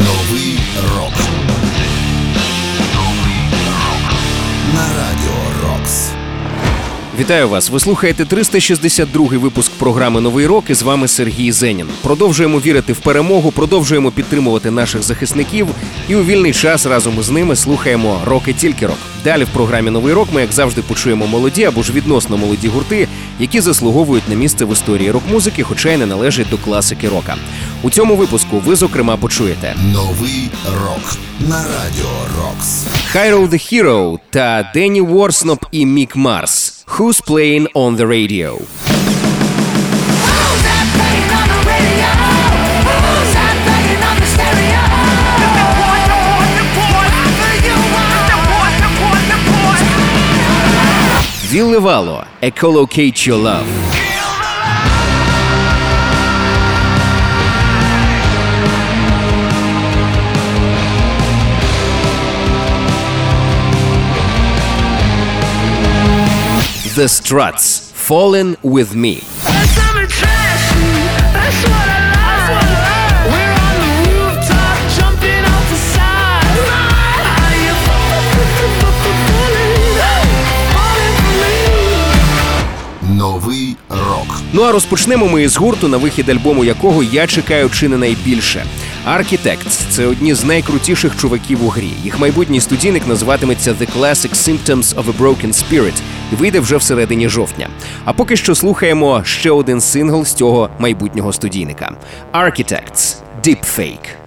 Новий рок. Вітаю вас! Ви слухаєте 362-й випуск програми Новий рок. І з вами Сергій Зенін. Продовжуємо вірити в перемогу, продовжуємо підтримувати наших захисників. І у вільний час разом із ними слухаємо рок і тільки рок. Далі в програмі Новий рок ми, як завжди, почуємо молоді або ж відносно молоді гурти, які заслуговують на місце в історії рок-музики, хоча й не належать до класики рока. У цьому випуску ви зокрема почуєте Новий рок. На радіо Рокс. Hyro the Hero та Дені Ворсноп і Мік Марс. Who's playing on the radio? Who's that playing on the radio? Who's that playing on the stereo? Вілли Вало, Ecolocate Your Love. The Struts, Fallen With Me. Новий рок. Ну а розпочнемо ми із гурту, на вихід альбому якого я чекаю чи не найбільше. Architects – це одні з найкрутіших чуваків у грі. Їх майбутній студійник називатиметься The Classic Symptoms of a Broken Spirit і вийде вже всередині жовтня. А поки що слухаємо ще один сингл з цього майбутнього студійника: Architects – Deepfake.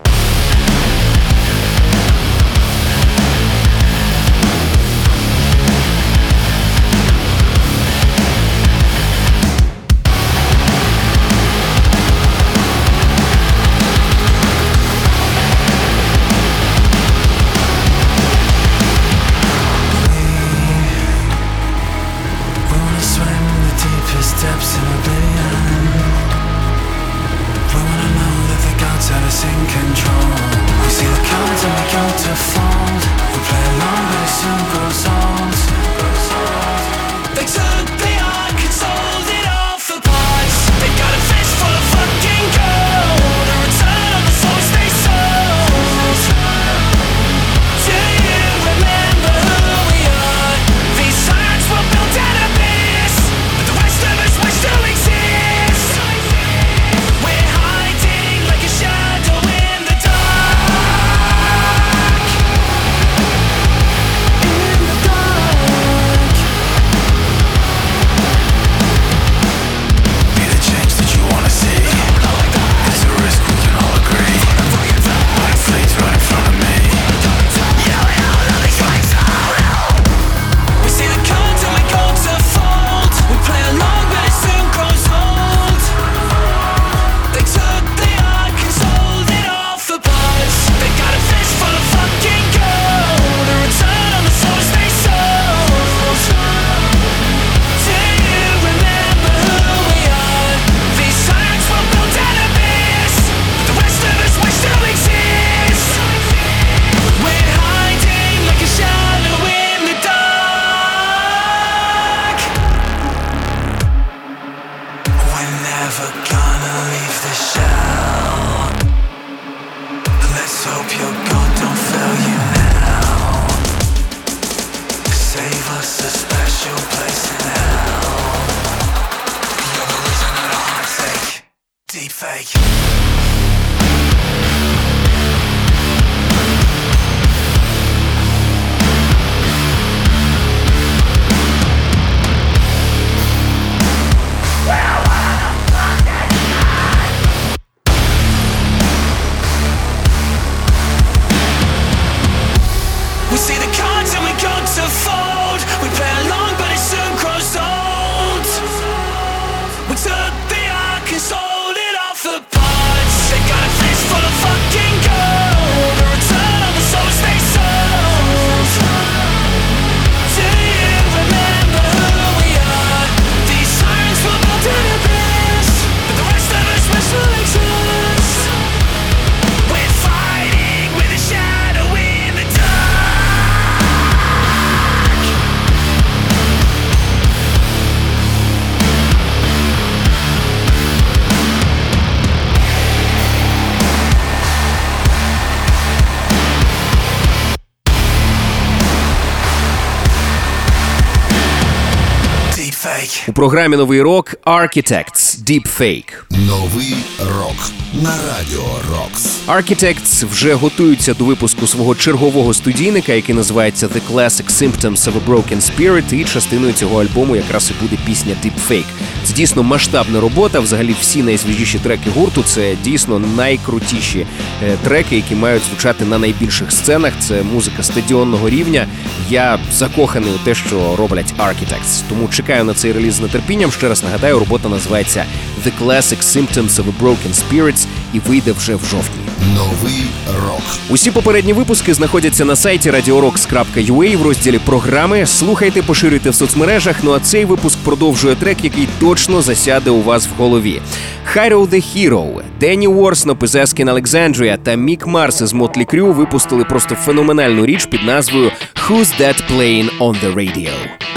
У програмі новий рок Architects Deepfake. Новий рок на радіо Рокс. Architects вже готуються до випуску свого чергового студійника, який називається The Classic Symptoms of a Broken Spirit, і частиною цього альбому якраз і буде пісня Deepfake. Це дійсно масштабна робота. Взагалі, всі найсвіжіші треки гурту це дійсно найкрутіші е, треки, які мають звучати на найбільших сценах. Це музика стадіонного рівня. Я закоханий у те, що роблять Architects. Тому чекаю на цей реліз з нетерпінням. Ще раз нагадаю, робота називається The Classic Symptoms of a Broken Spirit і вийде вже в жовтні. Новий рок. Усі попередні випуски знаходяться на сайті radioroks.ua в розділі програми. Слухайте, поширюйте в соцмережах. Ну а цей випуск продовжує трек, який точно засяде у вас в голові. Hyro the Hero, Дені Уорснop із Asking Alexandria та Мік Марс із Motley Crue випустили просто феноменальну річ під назвою Who's That Playing on the Radio.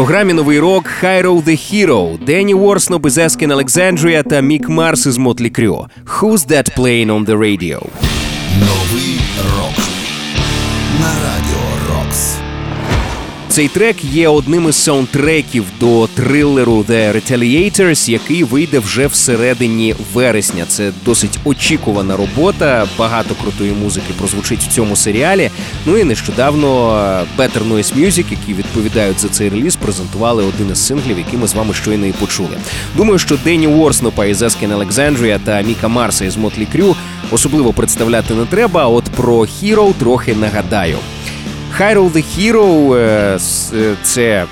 Програмі новий рок Hyro the Hero, Дені Уорсноп із Asking Alexandria та Мік Марс із Motley Crue. Who's that playing on the radio? Новий Цей трек є одним із саундтреків до трилеру The Retaliators, який вийде вже всередині вересня. Це досить очікувана робота. Багато крутої музики прозвучить в цьому серіалі. Ну і нещодавно е, Better Noise Music, які відповідають за цей реліз, презентували один із синглів, який ми з вами щойно і почули. Думаю, що Дені Уорснопа із Asking Alexandria та Міка Марса із Motley Crue особливо представляти не треба. а От про Hero трохи нагадаю. Hyro the Hero е, е, це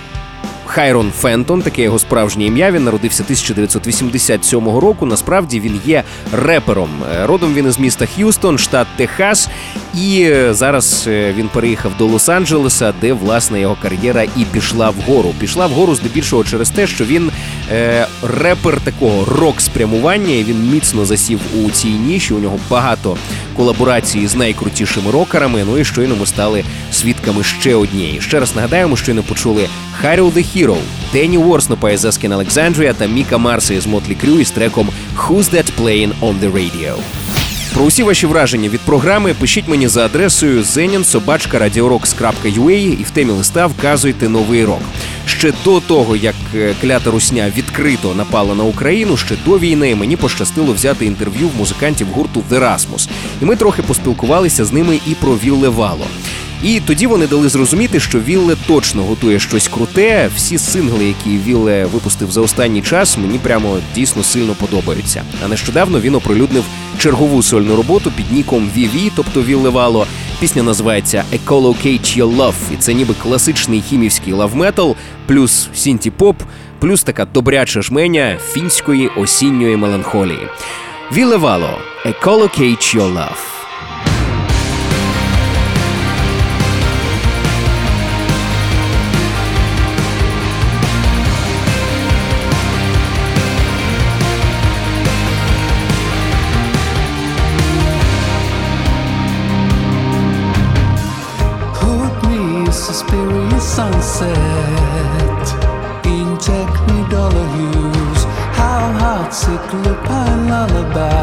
Хайрон Фентон, таке його справжнє ім'я. Він народився 1987 року. Насправді він є репером. Е, Родом він із міста Х'юстон, штат Техас. І зараз він переїхав до Лос-Анджелеса, де власне його кар'єра і пішла вгору. Пішла вгору здебільшого через те, що він Е, репер такого рок-спрямування. Він міцно засів у цій ніші. У нього багато колаборацій з найкрутішими рокерами. Ну і щойно ми стали свідками ще однієї. Ще раз нагадаємо, щойно почули Hyro the Hero, Дені Ворснопа із Asking Alexandria та Міка Марса з Motley Crue із треком Who's That Playing on the Radio. Про усі ваші враження від програми пишіть мені за адресою zenin.sobachka.radiorocks.ua і в темі листа вказуйте новий рок. Ще до того, як е, клята русня відкрито напала на Україну, ще до війни мені пощастило взяти інтерв'ю в музикантів гурту Rasmus. І ми трохи поспілкувалися з ними і про Вілле Вало. І тоді вони дали зрозуміти, що Вілле точно готує щось круте. Всі сингли, які Вілле випустив за останній час, мені прямо дійсно сильно подобаються. А нещодавно він оприлюднив чергову сольну роботу під ніком VV, тобто Вілле Вало. Пісня називається «Echolocate Your Love», і це ніби класичний HIM івський love metal, плюс сінті-поп, плюс така добряча жменя фінської осінньої меланхолії. Віле Вало «Echolocate Your Love». cyclopine lullaby.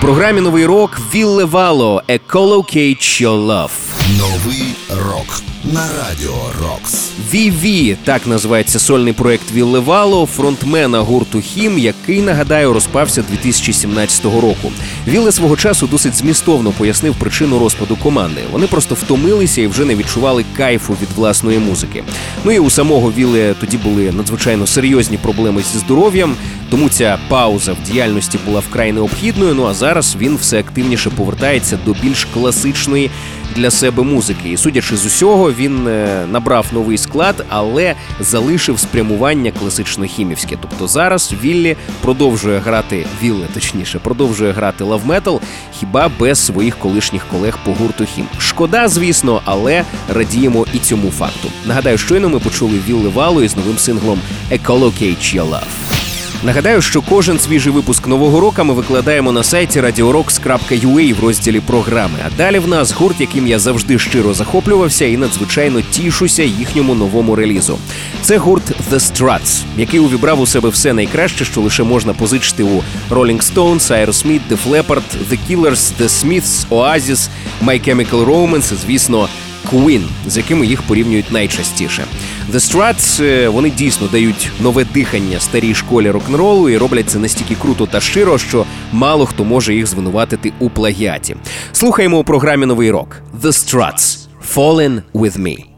Програмі Новий рок Вілле Вало «Ecolocate Your Love». Новий рок на радіо Рокс. VV – так називається сольний проект Вілле Вало, фронтмена гурту Хім, який, нагадаю, розпався 2017 року. Вілле свого часу досить змістовно пояснив причину розпаду команди. Вони просто втомилися і вже не відчували кайфу від власної музики. Ну і у самого Вілле тоді були надзвичайно серйозні проблеми зі здоров'ям, тому ця пауза в діяльності була вкрай необхідною. Ну а зараз він все активніше повертається до більш класичної для себе музики. І судячи з усього, він е, набрав новий склад, але залишив спрямування класично хімівське. Тобто зараз Віллі продовжує грати Вілле, точніше, продовжує грати лавметал, хіба без своїх колишніх колег по гурту Хім. Шкода, звісно, але радіємо і цьому факту. Нагадаю, щойно ми почули Вілли Валу із новим синглом «Ecolocate Your Love». Нагадаю, що кожен свіжий випуск нового року ми викладаємо на сайті radiorocks.ua в розділі програми. А далі в нас гурт, яким я завжди щиро захоплювався і надзвичайно тішуся їхньому новому релізу. Це гурт The Struts, який увібрав у себе все найкраще, що лише можна позичити у Rolling Stones, Aerosmith, Def Leppard, The Killers, The Smiths, Oasis, My Chemical Romance, і, звісно, Queen, з якими їх порівнюють найчастіше. The Struts, е, вони дійсно дають нове дихання старій школі рок-н-ролу і роблять це настільки круто та щиро, що мало хто може їх звинуватити у плагіаті. Слухаємо у програмі Новий рок The Struts – Fallen With Me.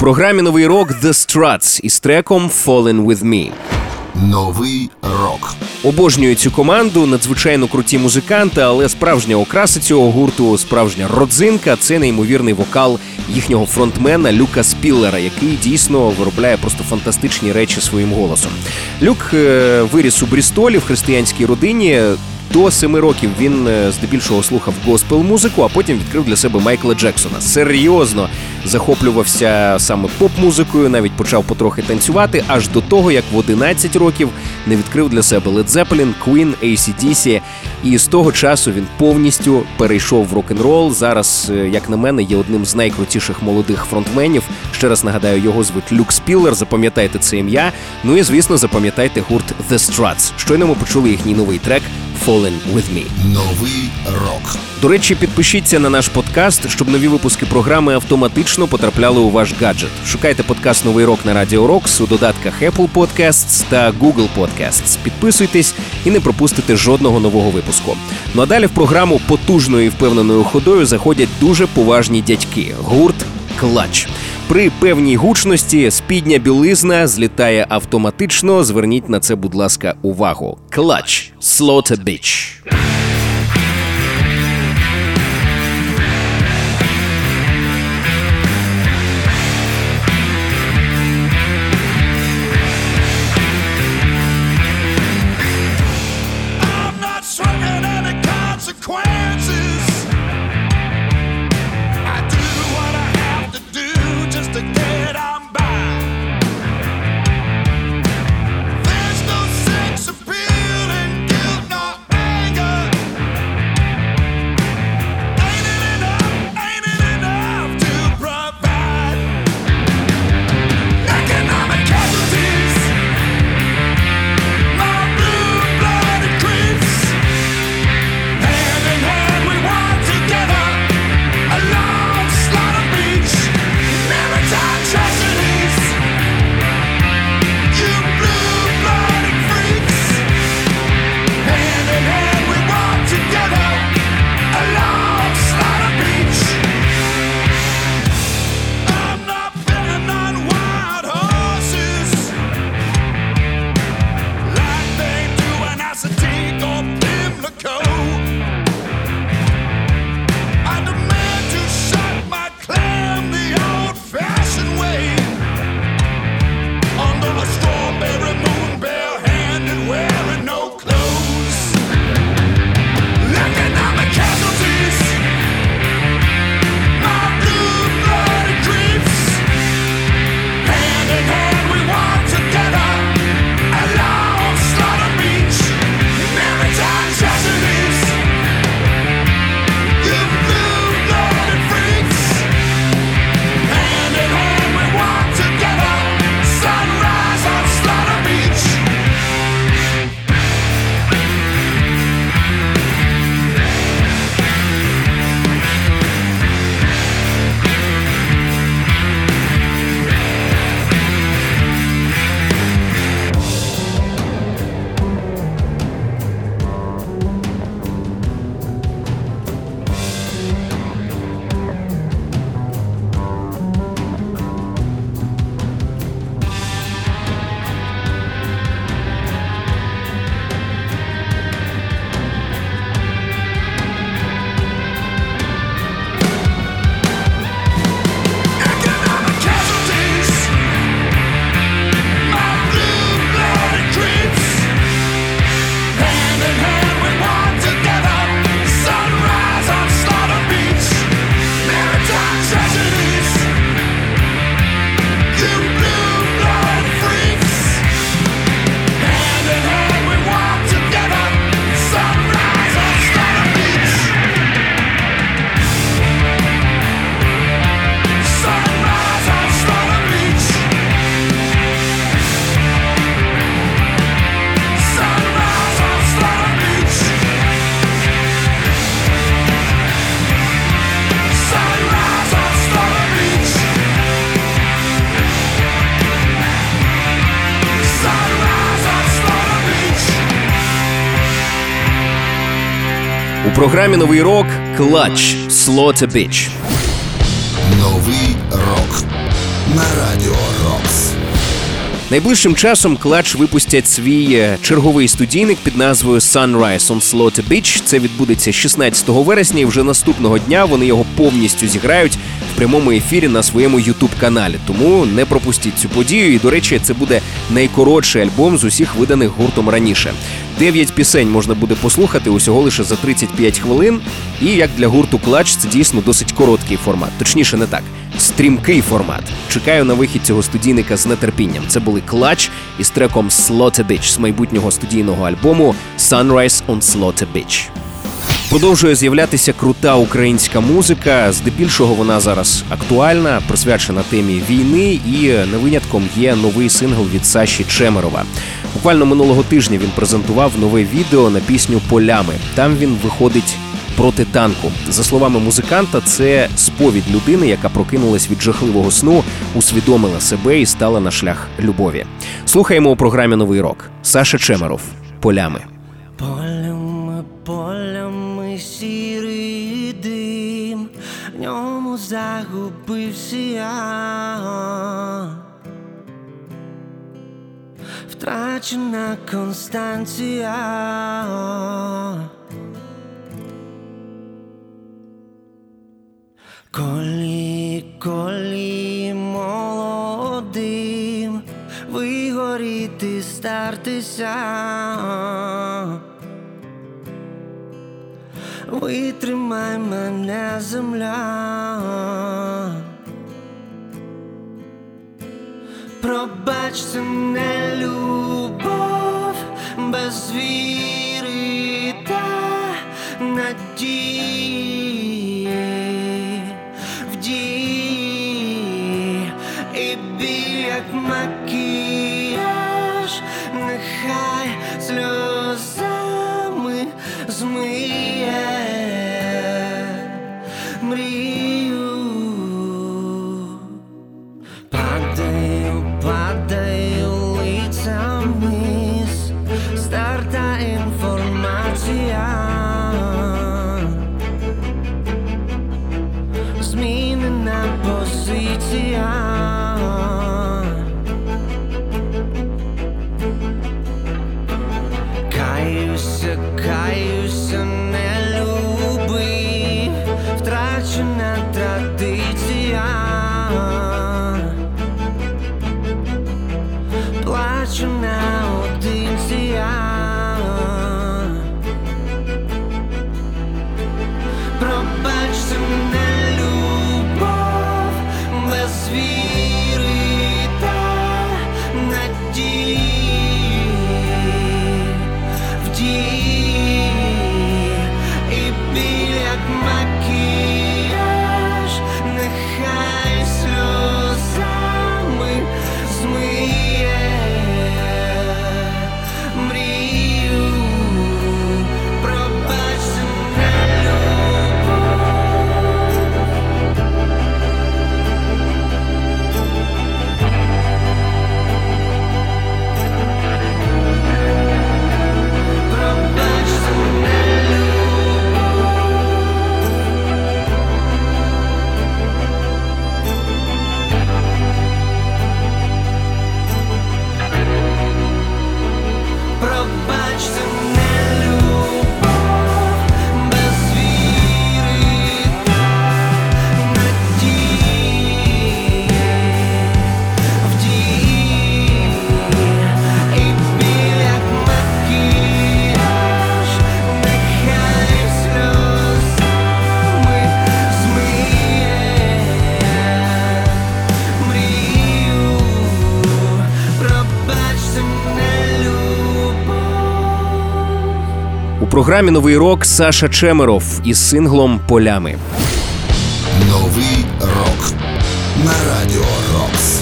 Програмі Новий рок The Struts із треком Fallen With Me. Новий рок. Обожнюю цю команду, надзвичайно круті музиканти, але справжня окраса цього гурту, справжня родзинка це неймовірний вокал їхнього фронтмена Люка Спіллера, який дійсно виробляє просто фантастичні речі своїм голосом. Люк е, виріс у Брістолі в християнській родині. До семи років він е, здебільшого слухав госпел музику, а потім відкрив для себе Майкла Джексона. Серйозно захоплювався саме поп-музикою, навіть почав потрохи танцювати, аж до того, як в 11 років не відкрив для себе Led Zeppelin, Queen, AC/DC. І з того часу він повністю перейшов в рок-н-рол. Зараз, е, як на мене, є одним з найкрутіших молодих фронтменів. Ще раз нагадаю, його звуть Люк Спіллер. Запам'ятайте це ім'я. Ну і звісно, запам'ятайте гурт The Struts. Щойно ми почули їхній новий трек Fallen With Me. Новий рок. До речі, підпишіться на наш подкаст, щоб нові випуски програми автоматично потрапляли у ваш гаджет. Шукайте подкаст Новий рок на Радіо Рокс у додатках Apple Podcasts та Google Podcasts. Підписуйтесь і не пропустите жодного нового випуску. Ну а далі в програму потужною і впевненою ходою заходять дуже поважні дядьки. Гурт Клач. При певній гучності спідня білизна злітає автоматично. Зверніть на це, будь ласка, увагу. Клач Slaughter Beach. Програмі Новий рок Клач Slaughter Beach. Новий рок на радіо Рокс. Найближчим часом Клач випустять свій е, черговий студійник під назвою Sunrise on Slaughter Beach. Це відбудеться 16 вересня, і вже наступного дня вони його повністю зіграють в прямому ефірі на своєму youtube каналі. Тому не пропустіть цю подію. І до речі, це буде найкоротший альбом з усіх виданих гуртом раніше. Дев'ять пісень можна буде послухати усього лише за 35 хвилин. І як для гурту Clutch, це дійсно досить короткий формат. Точніше, не так. Стрімкий формат. Чекаю на вихід цього студійника з нетерпінням. Це були Clutch із треком Slaughter Beach з майбутнього студійного альбому Sunrise on Slaughter Beach. Продовжує з'являтися крута українська музика. Здебільшого вона зараз актуальна, присвячена темі війни, і не винятком є новий сингл від Саші Чемерова. Буквально минулого тижня він презентував нове відео на пісню Полями. Там він виходить проти танку. За словами музиканта, це сповідь людини, яка прокинулась від жахливого сну, усвідомила себе і стала на шлях любові. Слухаємо у програмі Новий рок. Саша Чемеров полями. Полями, полями сірий дим, в ньому загубився. Втрачена Констанція. Колі, колі молодим вигоріти стартися. Витримай мене земля. Пробач, це не любов без віри як макіяж, нехай сльозами змиє програмі Новий рок Саша Чемеров із синглом Полями. Новий рок на радіо Рокс.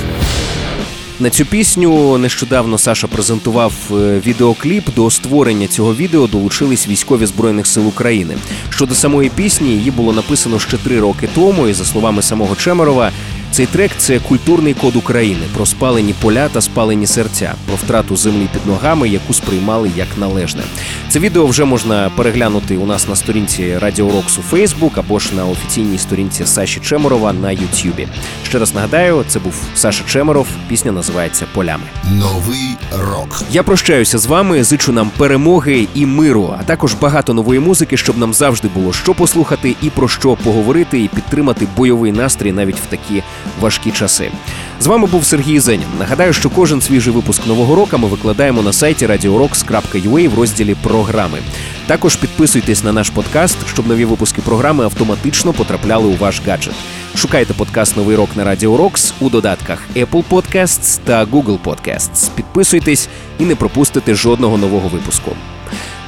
На цю пісню нещодавно Саша презентував е, відеокліп. До створення цього відео долучились військові збройних сил України. Щодо самої пісні, її було написано ще три роки тому. І за словами самого Чемерова, цей трек це культурний код України про спалені поля та спалені серця, про втрату землі під ногами, яку сприймали як належне. Це відео вже можна переглянути у нас на сторінці Радіо Рокс у Фейсбук або ж на офіційній сторінці Саші Чемерова на Ютюбі. Ще раз нагадаю, це був Саша Чемеров. Пісня називається Полями. Новий рок. Я прощаюся з вами, зичу нам перемоги і миру, а також багато нової музики, щоб нам завжди було що послухати і про що поговорити, і підтримати бойовий настрій навіть в такі важкі часи. З вами був Сергій Зенін. Нагадаю, що кожен свіжий випуск нового року ми викладаємо на сайті radiorocks.ua в розділі програми. Також підписуйтесь на наш подкаст, щоб нові випуски програми автоматично потрапляли у ваш гаджет. Шукайте подкаст Новий рок на Радіо Рокс у додатках Apple Podcasts та Google Podcasts. Підписуйтесь і не пропустите жодного нового випуску.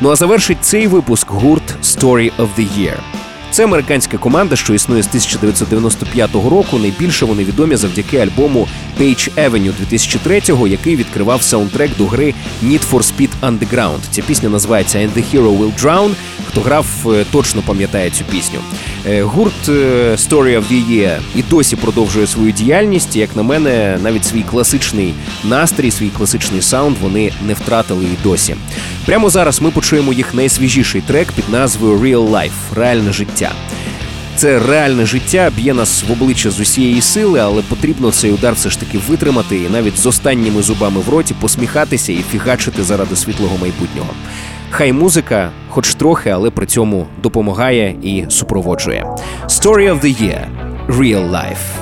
Ну а завершить цей випуск гурт Story of the Year. Це американська команда, що існує з 1995 року. Найбільше вони відомі завдяки альбому Page Avenue 2003-го, який відкривав саундтрек до гри Need for Speed Underground. Ця пісня називається And the Hero Will Drown. Хто грав, е, точно пам'ятає цю пісню. Е, Гурт е, Story of the Year і досі продовжує свою діяльність. Як на мене, навіть свій класичний настрій, свій класичний саунд вони не втратили і досі. Прямо зараз ми почуємо їх найсвіжіший трек під назвою Real Life реальне життя. Це реальне життя, б'є нас в обличчя з усієї сили, але потрібно цей удар все ж таки витримати і навіть з останніми зубами в роті посміхатися і фігачити заради світлого майбутнього. Хай музика, хоч трохи, але при цьому допомагає і супроводжує. Story of the Year – Real Life.